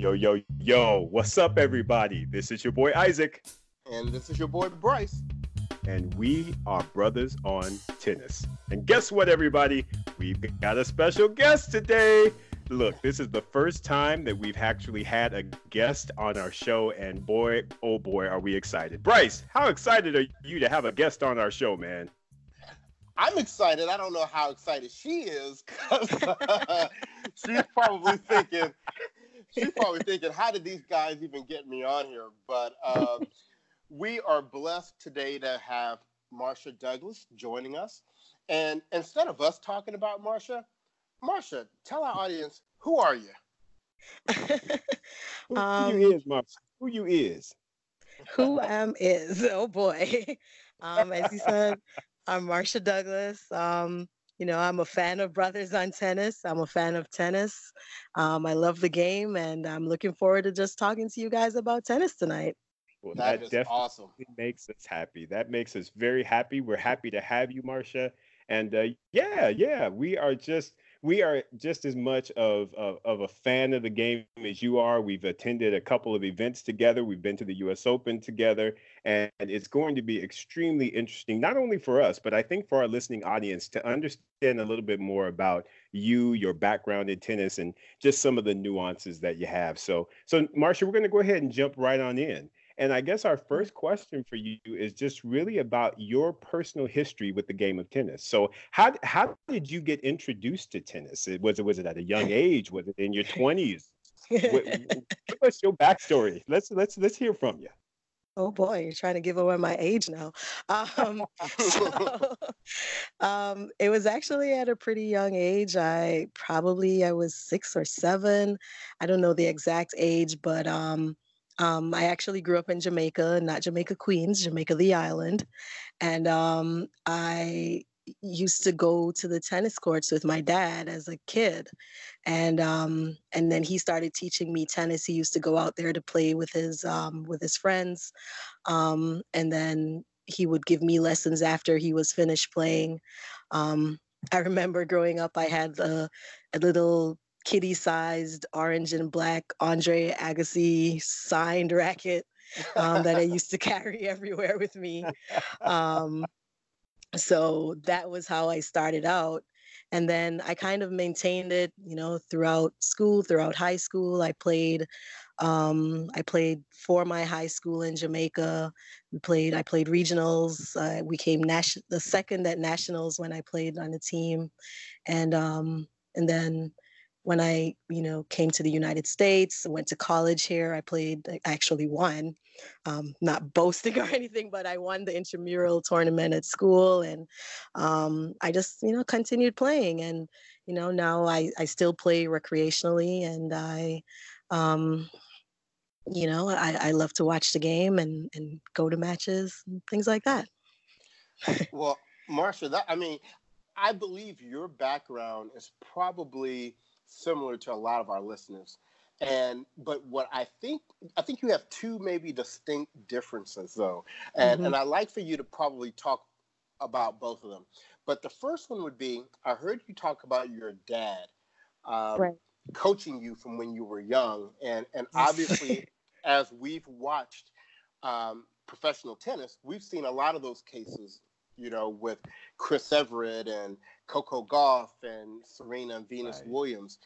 Yo, yo, yo, what's up, everybody? This is your boy Isaac. And this is your boy Bryce. And we are bruthas on tennis. And guess what, everybody? We've got a special guest today. Look, this is the first time that we've actually had a guest on our show, and boy, oh boy, are we excited. Bryce, how excited are you to have a guest on our show, man? I'm excited. I don't know how excited she is because uh, she's probably thinking, she's probably thinking, how did these guys even get me on here? But um, we are blessed today to have Marsha Douglas joining us. And instead of us talking about Marsha, Marsha, tell our audience who are you? who, um, you is, Marsha? Who you is? Who am is? Oh boy. Um, as you said, I'm Marsha Douglas. Um, you know, I'm a fan of Bruthas on Tennis. I'm a fan of tennis. Um, I love the game, and I'm looking forward to just talking to you guys about tennis tonight. Well, that, that definitely awesome. makes us happy. That makes us very happy. We're happy to have you, Marsha. And uh, yeah, yeah, we are just we are just as much of, of, of a fan of the game as you are. We've attended a couple of events together. We've been to the U.S. Open together, and it's going to be extremely interesting, not only for us, but I think for our listening audience to understand a little bit more about you, your background in tennis, and just some of the nuances that you have. So, so Marsha, we're going to go ahead and jump right on in. And I guess our mm. first question for you is just really about your personal history with the game of tennis. So how how did you get introduced to tennis? Was it was it at a young age? Was it in your twenties? Give us your backstory. Let's let's let's hear from you. Oh boy, you're trying to give away my age now. Um, so, um, it was actually at a pretty young age. I probably I was six or seven. I don't know the exact age, but um, um, I actually grew up in Jamaica, not Jamaica Queens, Jamaica the island, and um, I used to go to the tennis courts with my dad as a kid, and um, and then he started teaching me tennis. He used to go out there to play with his um, with his friends, um, and then he would give me lessons after he was finished playing. Um, I remember growing up, I had a, a little kitty sized orange and black Andre Agassi signed racket um, that I used to carry everywhere with me. Um, so that was how I started out. And then I kind of maintained it, you know, throughout school, throughout high school. I played, um, I played for my high school in Jamaica. We played, I played regionals. Uh, we came national, the second at nationals when I played on the team, and um, and then when I, you know, came to the United States, went to college here. I played, I actually won, um, not boasting or anything, but I won the intramural tournament at school, and um, I just, you know, continued playing. And you know, now I I still play recreationally, and I, um, you know, I, I love to watch the game and and go to matches and things like that. well, Marsha, that I mean, I believe your background is probably similar to a lot of our listeners. And but what I think I think you have two maybe distinct differences though. And mm-hmm. and I like for you to probably talk about both of them. But the first one would be I heard you talk about your dad um, right. coaching you from when you were young. And and obviously as we've watched um, professional tennis, we've seen a lot of those cases, you know, with Chris Evert and Coco Gauff and Serena and Venus right. Williams.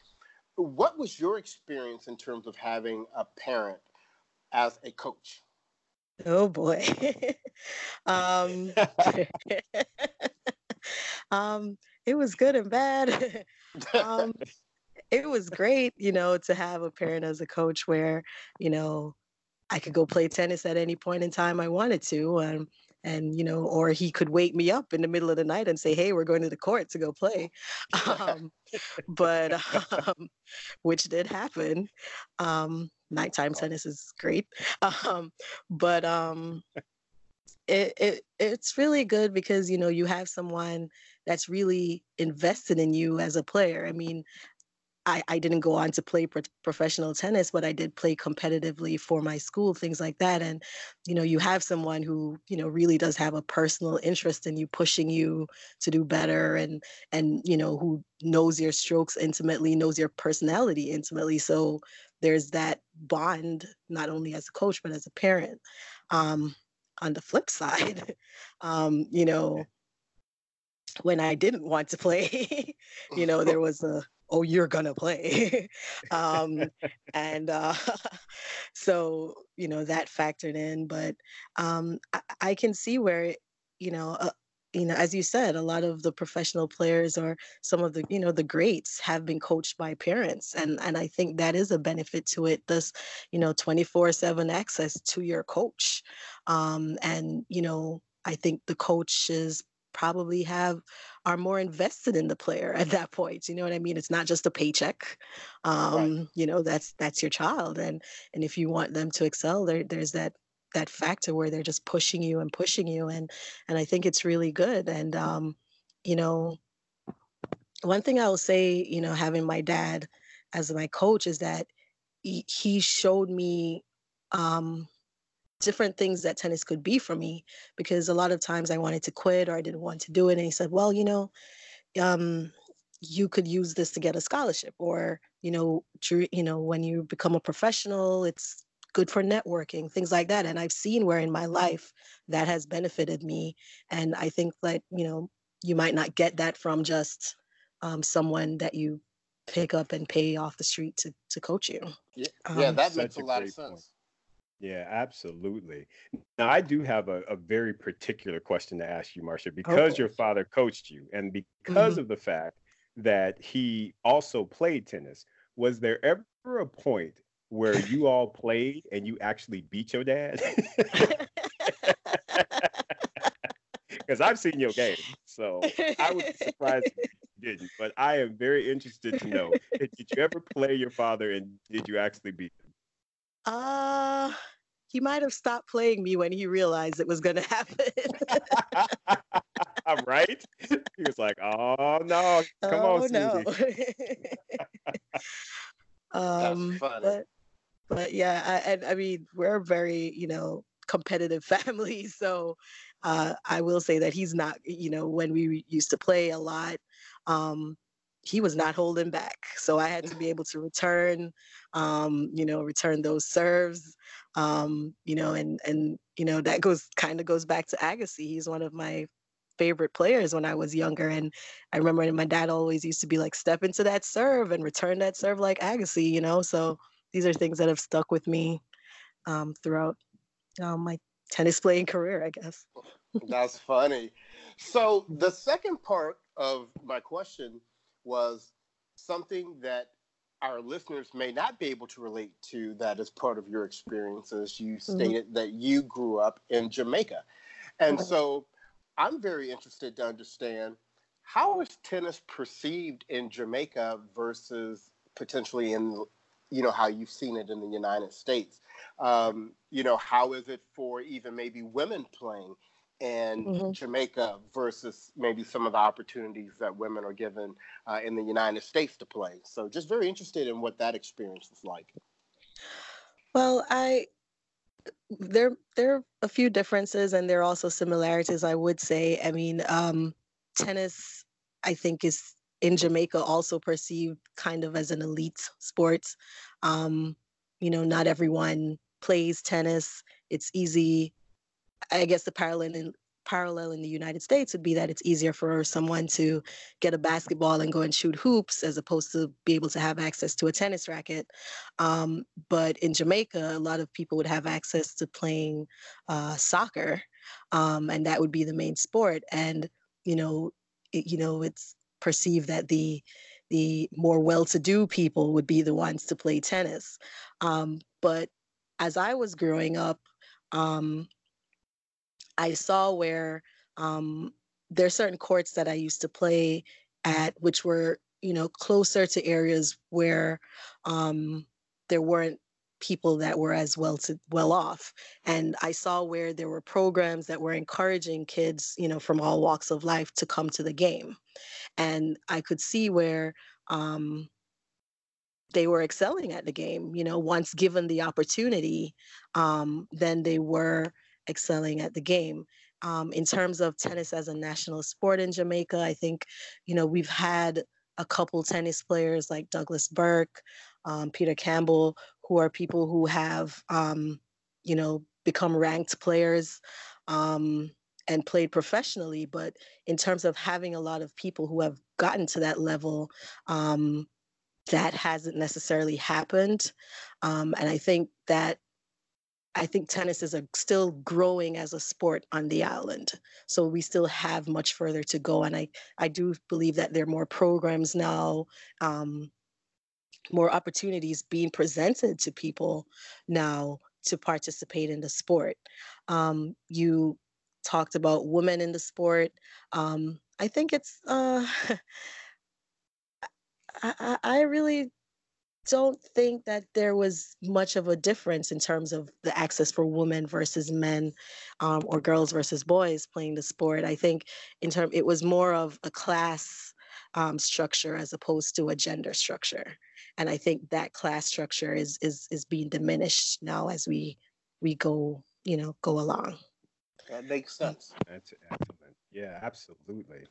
What was your experience in terms of having a parent as a coach? Oh boy. um, um, it was good and bad. um, it was great, you know, to have a parent as a coach where, you know, I could go play tennis at any point in time I wanted to. Um, and you know or he could wake me up in the middle of the night and say hey we're going to the court to go play. Um, but um, which did happen. Um, nighttime tennis is great. Um, but um, it, it it's really good because you know you have someone that's really invested in you as a player. I mean I, I didn't go on to play pro- professional tennis, but I did play competitively for my school, things like that. And, you know, you have someone who, you know, really does have a personal interest in you, pushing you to do better and, and, you know, who knows your strokes intimately, knows your personality intimately. So there's that bond, not only as a coach, but as a parent. Um, on the flip side, um, you know, when I didn't want to play, you know, there was a oh you're gonna play. Um, and uh, so you know that factored in but um, I, I, can see where you know uh, you know as you said a lot of the professional players or some of the you know the greats have been coached by parents and and i think that is a benefit to it this you know 24 7 access to your coach. Um, and you know i think the coaches probably have are more invested in the player at that point you know what i mean it's not just a paycheck um, right. you know that's that's your child and and if you want them to excel there there's that that factor where they're just pushing you and pushing you and and i think it's really good and um, you know one thing i will say you know having my dad as my coach is that he, he showed me um, different things that tennis could be for me because a lot of times I wanted to quit or I didn't want to do it. And he said, well, you know, um, you could use this to get a scholarship or, you know, you know, when you become a professional, it's good for networking, things like that. And I've seen where in my life that has benefited me. And I think that, you know, you might not get that from just um, someone that you pick up and pay off the street to, to coach you. Yeah, yeah um, that makes a, a lot of sense. Point. Yeah, absolutely. Now, I do have a, a very particular question to ask you, Marsha, because your father coached you, and because mm-hmm. of the fact that he also played tennis, was there ever a point where you all played and you actually beat your dad? Because I've seen your game, so I would be surprised if you didn't. But I am very interested to know: Did you ever play your father, and did you actually beat him? Uh, he might have stopped playing me when he realized it was going to happen. I'm right? He was like, "Oh no, come oh, on, no." um, but, but yeah, I, and I mean, we're a very, you know, competitive family. So uh, I will say that he's not, you know, when we used to play a lot, um, he was not holding back. So I had to be able to return, um, you know, return those serves, um, you know, and and you know that goes kind of goes back to Agassi. He's one of my favorite players when I was younger, and I remember my dad always used to be like, "Step into that serve and return that serve like Agassi," you know. So these are things that have stuck with me um, throughout um, my tennis playing career, I guess. That's funny. So the second part of my question was something that our listeners may not be able to relate to that is part of your experiences. as you mm-hmm. stated that you grew up in Jamaica. And so I'm very interested to understand how is tennis perceived in Jamaica versus potentially in you know how you've seen it in the United States. Um, you know, how is it for even maybe women playing? And mm-hmm. Jamaica versus maybe some of the opportunities that women are given uh, in the United States to play. So, just very interested in what that experience was like. Well, I there there are a few differences and there are also similarities. I would say. I mean, um, tennis, I think, is in Jamaica also perceived kind of as an elite sport. Um, you know, not everyone plays tennis. It's easy I guess the parallel in parallel in the United States would be that it's easier for someone to get a basketball and go and shoot hoops as opposed to be able to have access to a tennis racket. Um, but in Jamaica, a lot of people would have access to playing uh, soccer, um, and that would be the main sport. And you know, it, you know, it's perceived that the the more well-to-do people would be the ones to play tennis. Um, but as I was growing up, um, I saw where um, there are certain courts that I used to play at, which were you know closer to areas where um, there weren't people that were as well to well off and i saw where there were programs that were encouraging kids you know from all walks of life to come to the game and i could see where um, they were excelling at the game. You know, once given the opportunity, um, then they were excelling at the game. Um, in terms of tennis as a national sport in Jamaica, I think, you know, we've had a couple tennis players like Douglas Burke, um, Peter Campbell, who are people who have, um, you know, become ranked players um, and played professionally. But in terms of having a lot of people who have gotten to that level, um, that hasn't necessarily happened. Um, and I think that I think tennis is a, still growing as a sport on the island. So we still have much further to go. And I, I do believe that there are more programs now, um, more opportunities being presented to people now to participate in the sport. Um, you talked about women in the sport. Um, I think it's, uh, I, I really don't think that there was much of a difference in terms of the access for women versus men um, or girls versus boys playing the sport. I think in term it was more of a class um, structure as opposed to a gender structure, and I think that class structure is is is being diminished now as we we go you know go along. That makes sense. That's excellent. Yeah, absolutely.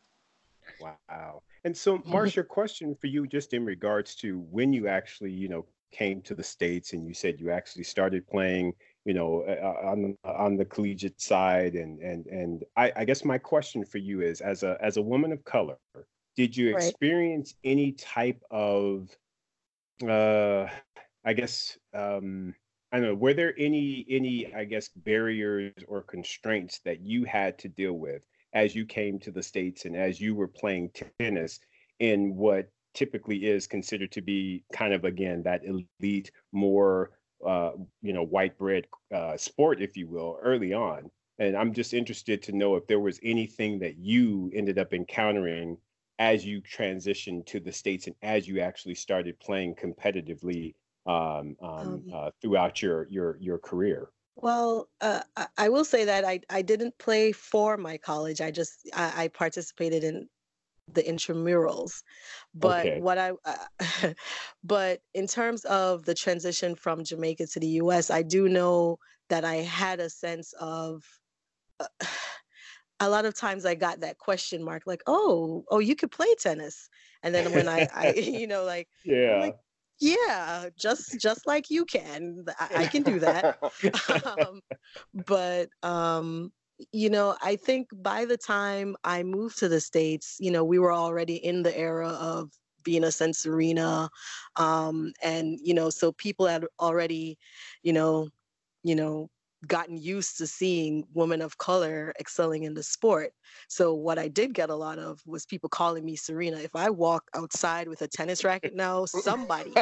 Wow. And so, Marsha, question for you, just in regards to when you actually, you know, came to the states, and you said you actually started playing, you know, uh, on on the collegiate side, and and and I, I guess my question for you is, as a as a woman of color, did you Right. experience any type of, uh, I guess, um, I don't know, were there any any I guess barriers or constraints that you had to deal with? As you came to the states and as you were playing tennis in what typically is considered to be kind of again that elite more uh, you know white bread uh, sport if you will early on. And i'm just interested to know if there was anything that you ended up encountering as you transitioned to the states and as you actually started playing competitively um, um, Um, uh, throughout your your your career Well, uh, I, I will say that I, I didn't play for my college. I just I, I participated in the intramurals. But okay what I uh, but in terms of the transition from Jamaica to the US, I do know that I had a sense of uh, a lot of times I got that question mark like, "Oh, oh, you could play tennis." And then when I I you know like yeah like, "Yeah, just just like you can. I, I can do that." um, but um, you know, I think by the time I moved to the states, you know, we were already in the era of Venus and Serena, um, and you know, so people had already, you know, you know, gotten used to seeing women of color excelling in the sport. So what I did get a lot of was people calling me Serena. If I walk outside with a tennis racket now, somebody,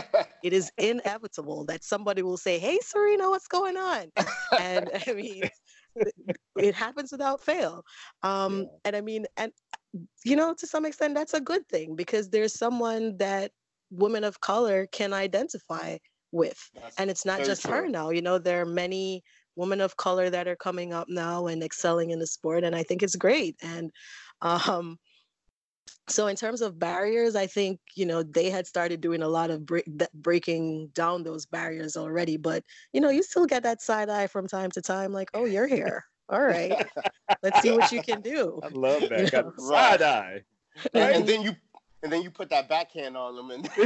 it is inevitable that somebody will say, "Hey, Serena, what's going on?" And I mean, it happens without fail. Um, yeah and I mean, and you know, to some extent, that's a good thing because there's someone that women of color can identify with, That's and it's not just her now. You know, there are many women of color that are coming up now and excelling in the sport, and I think it's great. And um, so in terms of barriers i think you know they had started doing a lot of break, th- breaking down those barriers already but you know you still get that side eye from time to time like oh you're here all right let's see what you can do I love that. Got know the Right. side eye. and, Right? and then you and then you put that backhand on them and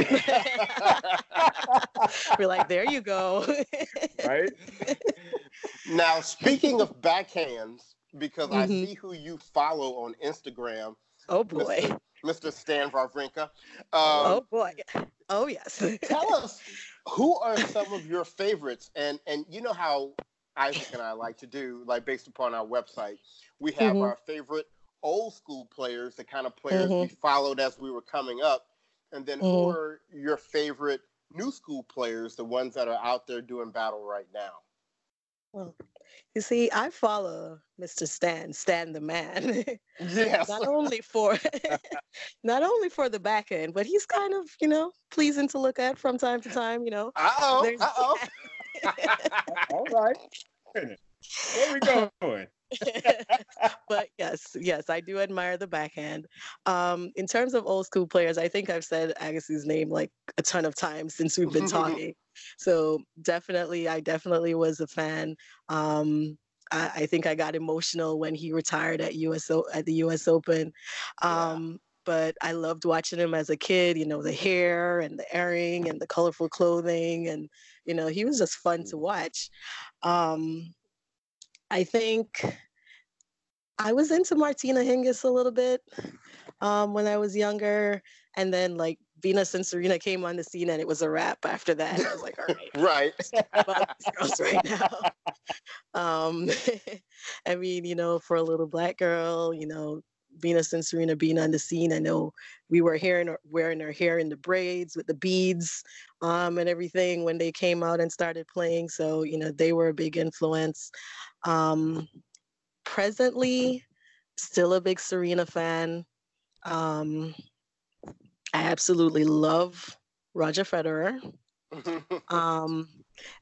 we're like there you go right? now speaking of backhands because i Mhm. see who you follow on instagram oh boy mr mr stan Wawrinka. oh um, boy oh yes tell us who are some of your favorites and and you know how isaac and i like to do like based upon our website we have Mhm. our favorite old school players the kind of players we Mhm. followed as we were coming up and then who Mhm. are your favorite new school players the ones that are out there doing battle right now well you see i follow mr stan stan the man yes not only for not only for the back end, but he's kind of, you know, pleasing to look at from time to time, you know. uh-oh There's uh-oh All right. Where we going? but yes, yes, I do admire the backhand. Um, in terms of old school players, I think I've said Agassi's name like a ton of times since we've been talking. so definitely, I definitely was a fan. Um, I, I, think I got emotional when he retired at US at the US Open. Um, yeah. But I loved watching him as a kid. You know, the hair and the earring and the colorful clothing, and you know, he was just fun to mm. watch. Um, I think I was into Martina Hingis a little bit um, when I was younger, and then like Venus and Serena came on the scene, and it was a wrap after that. I was like, all right, right, girls right now. Um, I mean, you know, for a little black girl, you know, Venus and Serena being on the scene. I know we were hearing wearing their hair in the braids with the beads um, and everything when they came out and started playing. So you know they were a big influence. Um, presently, still a big Serena fan. Um, I absolutely love Roger Federer. um,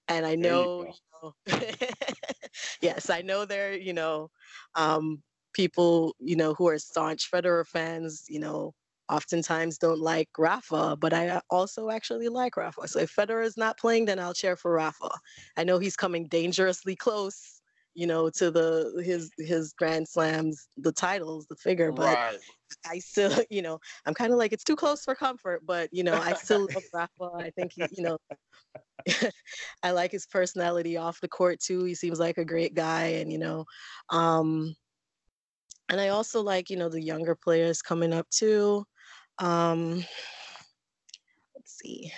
and I know, you know yes, I know there, you know, um, people, you know, who are staunch Federer fans, you know, oftentimes don't like Rafa, but I also actually like Rafa. So if Federer is not playing, then I'll cheer for Rafa. I know he's coming dangerously close, you know, to the his his Grand Slams, the titles, the figure, but right. I still, you know, I'm kind of like it's too close for comfort, but you know, I still love Rafa. I think he, you know, I like his personality off the court too. He seems like a great guy, and you know, um, and I also like, you know, the younger players coming up too. Um, let's see.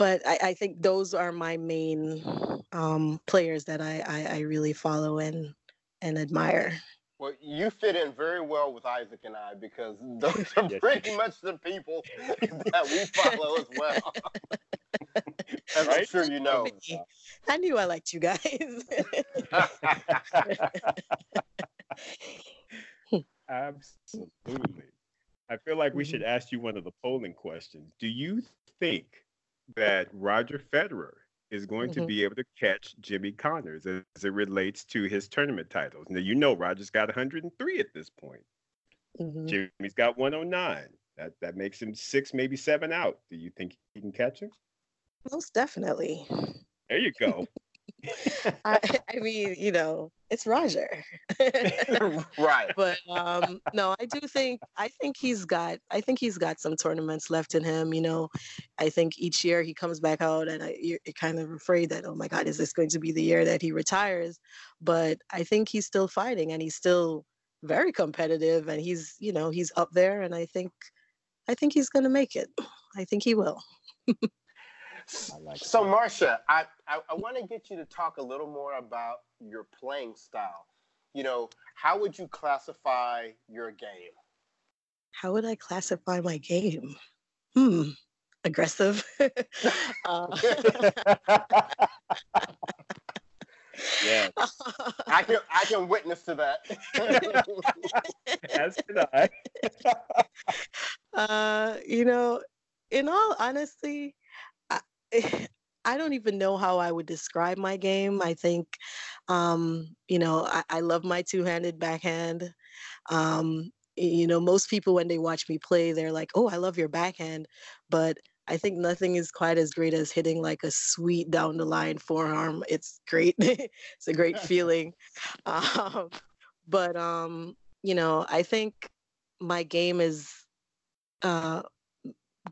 But I, I think those are my main um, players that I, I, I really follow and and admire. Well, you fit in very well with Isaac and I because those are pretty much the people that we follow as well. As right? I'm sure you know. I knew I liked you guys. Absolutely. I feel like we should mm-hmm. ask you one of the polling questions. Do you think that Roger Federer is going mm-hmm. to be able to catch Jimmy Connors as, it relates to his tournament titles? Now, you know Roger's got 103 at this point. Mm-hmm. Jimmy's got 109. That, that makes him six, maybe seven out. Do you think he can catch him? Most definitely. There you go. I, I, mean, you know, it's Roger. right. But um, no, I do think I think he's got I think he's got some tournaments left in him. You know, I think each year he comes back out, and I, you're kind of afraid that oh my God, is this going to be the year that he retires? But I think he's still fighting, and he's still very competitive, and he's you know he's up there, and I think I think he's going to make it. I think he will. Like so, Marsha, I, I, I want to get you to talk a little more about your playing style. You know, how would you classify your game? How would I classify my game? Hmm, aggressive. uh, yeah, I can I can witness to that. As can I. Uh, you know, in all honesty, I don't even know how I would describe my game. I think, um, you know, I, I love my two handed backhand. Um, you know, most people, when they watch me play, they're like, oh, I love your backhand. But I think nothing is quite as great as hitting like a sweet down the line forehand. It's great. it's a great feeling. Um, but, um, you know, I think my game is uh,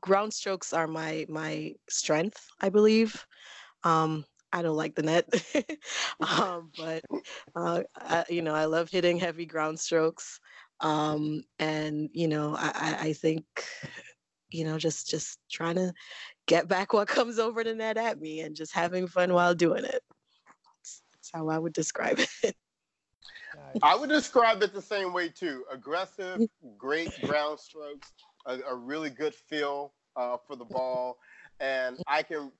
ground strokes are my my strength, I believe. Um, I don't like the net, um, but uh, I, you know I love hitting heavy ground strokes, um, and you know I, I think you know just just trying to get back what comes over the net at me and just having fun while doing it. That's, that's how I would describe it. I would describe it the same way too. Aggressive, great ground strokes, a, a really good feel uh, for the ball, and I can.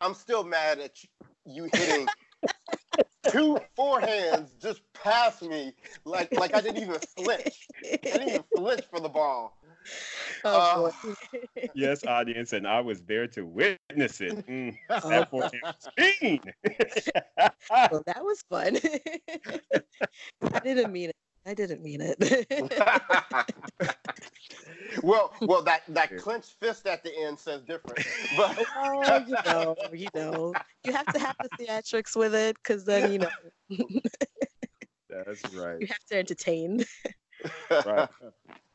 I'm still mad at you hitting two forehands just past me, like like I didn't even flinch. I didn't even flinch for the ball. Oh, uh, yes, audience, and I was there to witness it. Mm, that oh. well, that was fun. I didn't mean it. I didn't mean it. Well, well, that that clenched fist at the end says different. But oh, you know, you know, you have to have the theatrics with it because then you know. That's right. You have to entertain. right.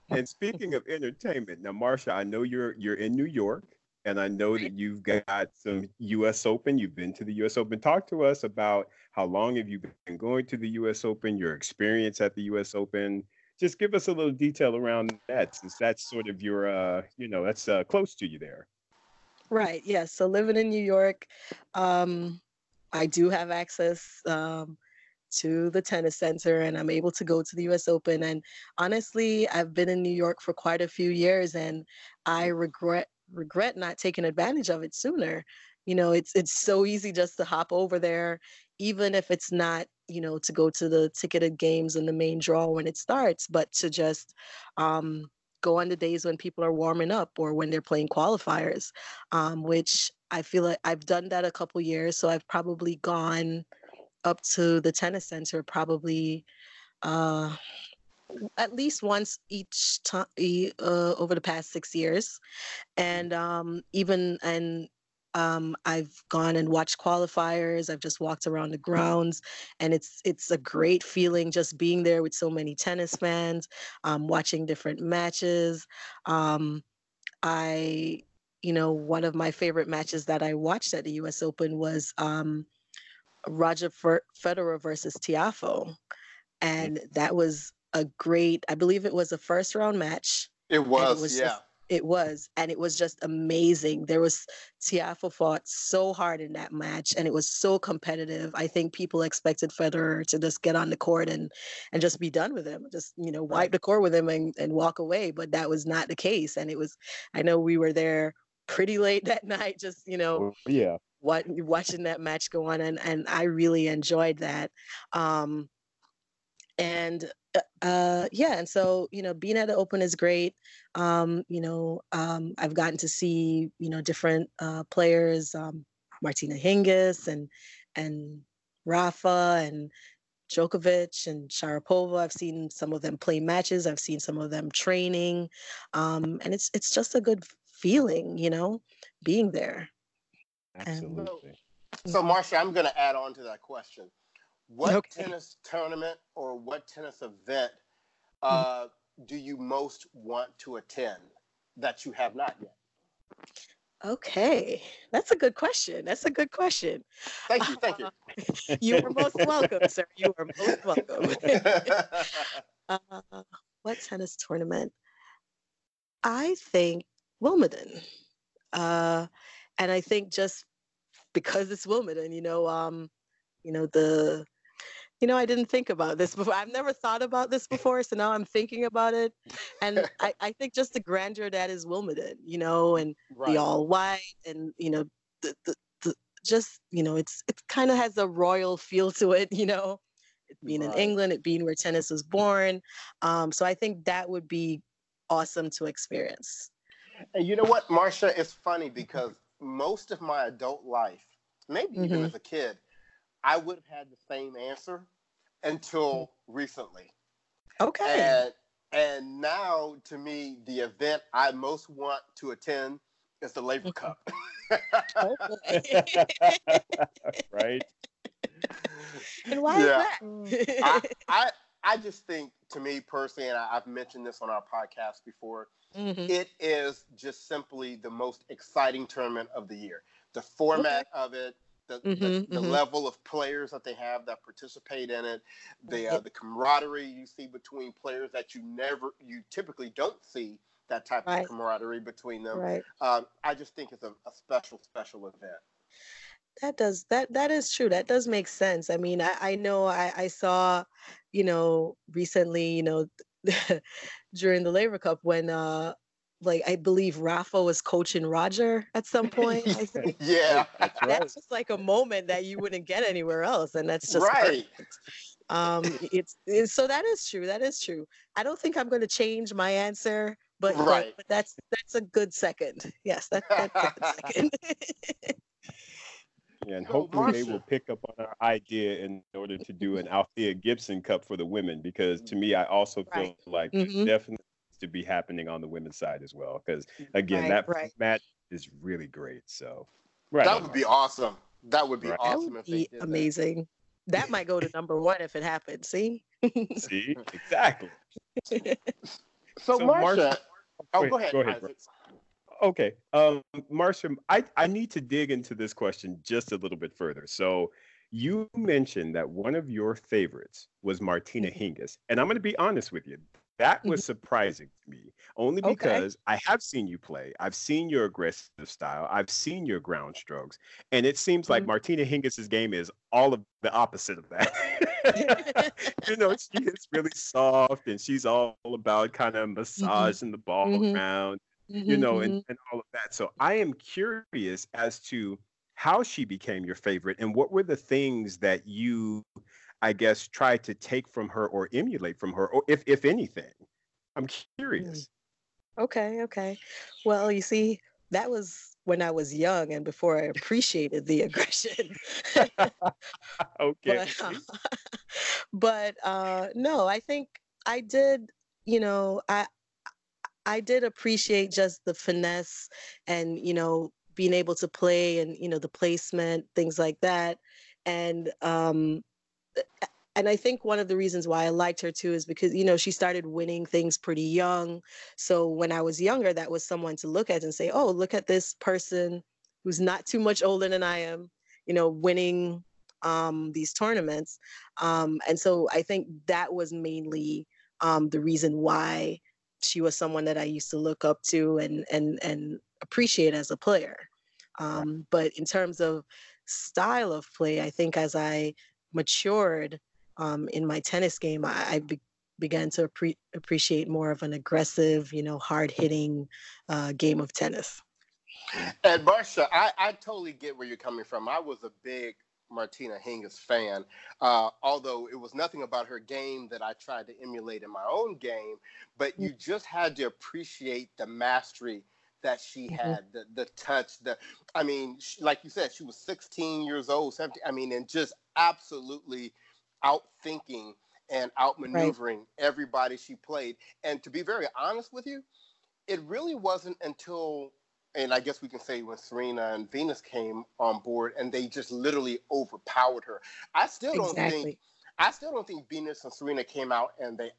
And speaking of entertainment, now Marsha, I know you're you're in New York, and I know that you've got some U.S. Open. You've been to the U.S. Open. Talk to us about how long have you been going to the U.S. Open? Your experience at the U.S. Open. Just give us a little detail around that, since that's sort of your, uh, you know, that's uh, close to you there. Right. Yes. Yeah. So living in New York, um, I do have access. Um, to the tennis center and I'm able to go to the US Open. And honestly, I've been in New York for quite a few years and I regret regret not taking advantage of it sooner. You know, it's it's so easy just to hop over there, even if it's not, you know, to go to the ticketed games and the main draw when it starts, but to just um, go on the days when people are warming up or when they're playing qualifiers, um, which I feel like I've done that a couple years. So I've probably gone up to the tennis center probably uh, at least once each time uh, over the past six years, and um, even and um, I've gone and watched qualifiers. I've just walked around the grounds, and it's it's a great feeling just being there with so many tennis fans, um, watching different matches. Um, I, you know, one of my favorite matches that I watched at the U.S. Open was um, Roger Federer versus Tiafoe, and that was a great. I believe it was a first round match. It was, it was yeah. Just, it was, and it was just amazing. There was Tiafoe fought so hard in that match, and it was so competitive. I think people expected Federer to just get on the court and and just be done with him, just you know wipe the court with him and, and walk away. But that was not the case, and it was. I know we were there pretty late that night, just you know, yeah, what watching that match go on, and and I really enjoyed that. Um, and uh, yeah, and so you know, being at the Open is great. Um, you know, um, I've gotten to see you know different uh, players, um, Martina Hingis and and Rafa and Djokovic and Sharapova. I've seen some of them play matches. I've seen some of them training, um, and it's it's just a good feeling, you know, being there. Absolutely. So, so Marsha, I'm going to add on to that question. What okay. tennis tournament or what tennis event mm-hmm. uh, do you most want to attend that you have not yet? Okay, that's a good question. That's a good question. Thank you. Thank you. you are most welcome, sir. You are most welcome. uh, what tennis tournament? I think Wimbledon. Uh, and I think just because it's Wimbledon, you know, um, you know, the you know, I didn't think about this before. I've never thought about this before, so now I'm thinking about it. And I, I think just the grandeur that is Wimbledon, you know, and right. the all white and you know, the, the, the just, you know, it's it kind of has a royal feel to it, you know. It being right. in England, it being where tennis was born. Um, so I think that would be awesome to experience. And you know what, Marsha? It's funny because most of my adult life, maybe mm-hmm. even as a kid, I would have had the same answer until recently. Okay. And and now to me, the event I most want to attend is the Laver Cup. right. And why yeah. is that? I, I I just think to me personally, and I, have mentioned this on our podcast before, mm-hmm. it is just simply the most exciting tournament of the year. The format okay. of it, the, mm-hmm, the, the mm-hmm. level of players that they have that participate in it, the uh, the camaraderie you see between players that you never, you typically don't see that type right. of camaraderie between them. Right. Um, I just think it's a, a special, special event that does that that is true that does make sense i mean i, I know I, I saw you know recently you know during the Laver Cup when uh like I believe Rafa was coaching Roger at some point. yeah, that's, that's just like a moment that you wouldn't get anywhere else, and that's just right. Perfect. Um, it's, it's so that is true. That is true. I don't think I'm going to change my answer but, right. but, but that's that's a good second. Yes, that, that's a good second. and hopefully they will pick up on our idea in order to do an Althea Gibson Cup for the women because to me I also feel right. like mm-hmm. definitely to be happening on the women's side as well because again right, that right. match is really great so right that would be awesome that would be awesome that would be amazing that. that might go to number one if it happens see see exactly so, so Marsha, Marsha oh wait, go ahead, go ahead okay um Marsha I, I need to dig into this question just a little bit further so you mentioned that one of your favorites was Martina mm-hmm. Hingis. And I'm going to be honest with you. That was mm-hmm. surprising to me, only because okay. I have seen you play. I've seen your aggressive style. I've seen your ground strokes, and it seems like mm-hmm. Martina Hingis's game is all of the opposite of that. you know, she is really soft, and she's all about kind of mm-hmm. massaging mm-hmm. the ball mm-hmm. around. You know, and, and all of that. So I am curious as to how she became your favorite, and what were the things that you I guess, try to take from her or emulate from her, or if if anything? I'm mm. curious. Okay, okay. Well, you see, that was when I was young and before I appreciated the aggression. okay. But, uh, but uh, no, I think I did. You know, I I did appreciate just the finesse and you know being able to play and you know the placement, things like that, and um, and I think one of the reasons why I liked her too is because, you know, she started winning things pretty young. So when I was younger, that was someone to look at and say, oh, look at this person who's not too much older than I am, you know, winning um, these tournaments. Um, and so I think that was mainly um, the reason why she was someone that I used to look up to and and and appreciate as a player. Um, but in terms of style of play, I think as I matured um, in my tennis game, I, I be- began to appre- appreciate more of an aggressive, you know, hard hitting uh, game of tennis. And Marsha, I, I totally get where you're coming from. I was a big Martina Hingis fan, uh, although it was nothing about her game that I tried to emulate in my own game, but you mm. just had to appreciate the mastery that she mm-hmm. had, the the touch, the I mean, she, like you said, she was 16 years old, 17. I mean, and just absolutely outthinking and outmaneuvering right. everybody she played. And to be very honest with you, it really wasn't until and I guess we can say when Serena and Venus came on board and they just literally overpowered her. I still don't exactly. think I still don't think Venus and Serena came out and they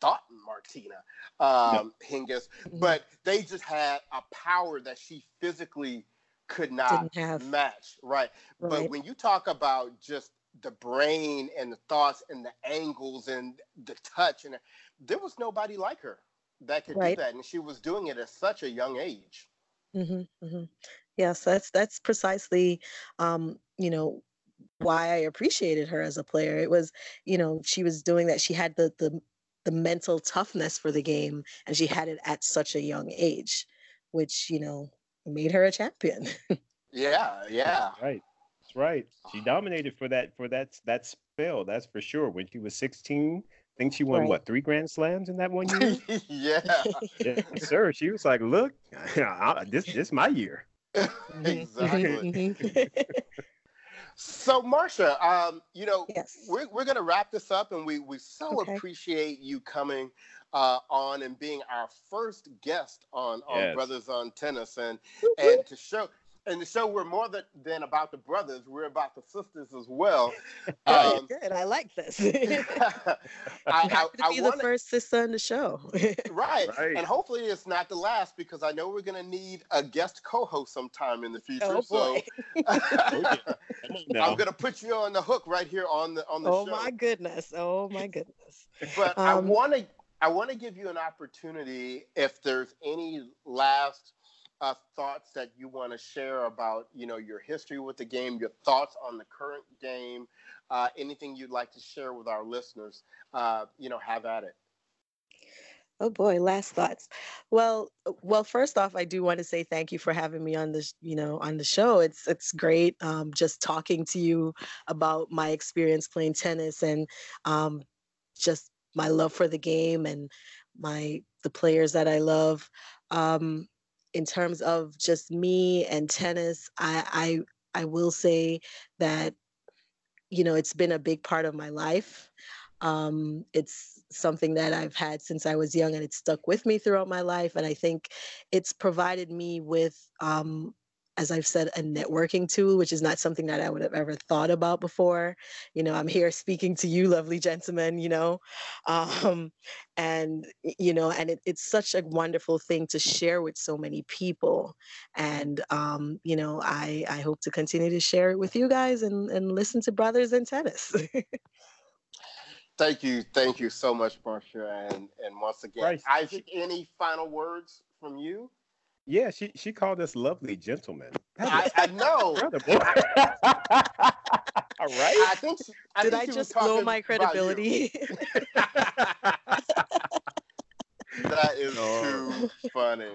outthought Martina um, no. Hingis, mm-hmm. but they just had a power that she physically could not match. Right. right. But when you talk about just the brain and the thoughts and the angles and the touch and there was nobody like her that could right. do that and she was doing it at such a young age mm-hmm, mm-hmm. yes that's that's precisely um, you know why i appreciated her as a player it was you know she was doing that she had the the the mental toughness for the game and she had it at such a young age which you know made her a champion yeah yeah right that's right. She ah. dominated for that for that that spell. That's for sure. When she was 16, I think she won right. what three Grand Slams in that one year. yeah. yeah, sir. She was like, "Look, this this my year." Mm-hmm, mm-hmm, exactly. Mm-hmm. So, Marsha, um, you know, yes. we're we're gonna wrap this up, and we we so okay. appreciate you coming uh, on and being our first guest on on yes. Bruthas on Tennis, and and to show and the show we're more than, than about the brothers we're about the sisters as well. Um, good i like this. I, I, to I be wanna, the first sister in the show. Right. right. And hopefully it's not the last because i know we're going to need a guest co-host sometime in the future oh, so i'm going to put you on the hook right here on the on the oh show. my goodness. Oh my goodness. But um, i want to i want to give you an opportunity if there's any last uh, thoughts that you want to share about you know your history with the game, your thoughts on the current game, uh, anything you'd like to share with our listeners, uh, you know, have at it. Oh boy, last thoughts. Well, well, first off, I do want to say thank you for having me on this, you know, on the show. It's it's great um, just talking to you about my experience playing tennis and um, just my love for the game and my the players that I love. Um, in terms of just me and tennis, I, I I will say that you know it's been a big part of my life. Um, it's something that I've had since I was young, and it's stuck with me throughout my life. And I think it's provided me with um, as I've said, a networking tool, which is not something that I would have ever thought about before. You know, I'm here speaking to you, lovely gentlemen, you know, um, and, you know, and it, it's such a wonderful thing to share with so many people. And, um, you know, I, I hope to continue to share it with you guys and, and listen to Bruthas in Tennis. thank you. Thank you so much, Marsha. And, and once again, right. Isaac, any final words from you? Yeah, she she called us lovely gentlemen. I, I know. All right. I think. She, I Did think I just blow my credibility? that is no. too funny.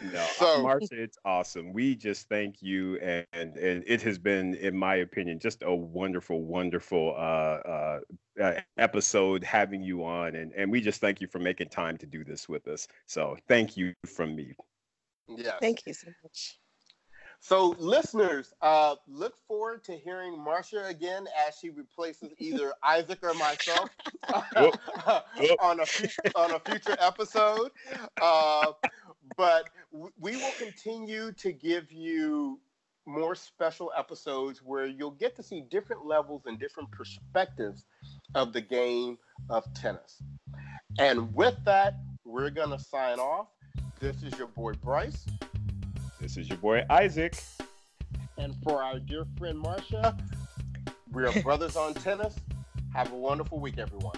No, so, Marsha, it's awesome. We just thank you, and, and it has been, in my opinion, just a wonderful, wonderful uh, uh, uh, episode having you on, and and we just thank you for making time to do this with us. So, thank you from me. Yes. Thank you so much. So, listeners, uh, look forward to hearing Marsha again as she replaces either Isaac or myself on a on a future episode. Uh, but w- we will continue to give you more special episodes where you'll get to see different levels and different perspectives of the game of tennis. And with that, we're going to sign off. This is your boy Bryce. This is your boy Isaac. And for our dear friend Marsha, we are Bruthas on Tennis. Have a wonderful week, everyone.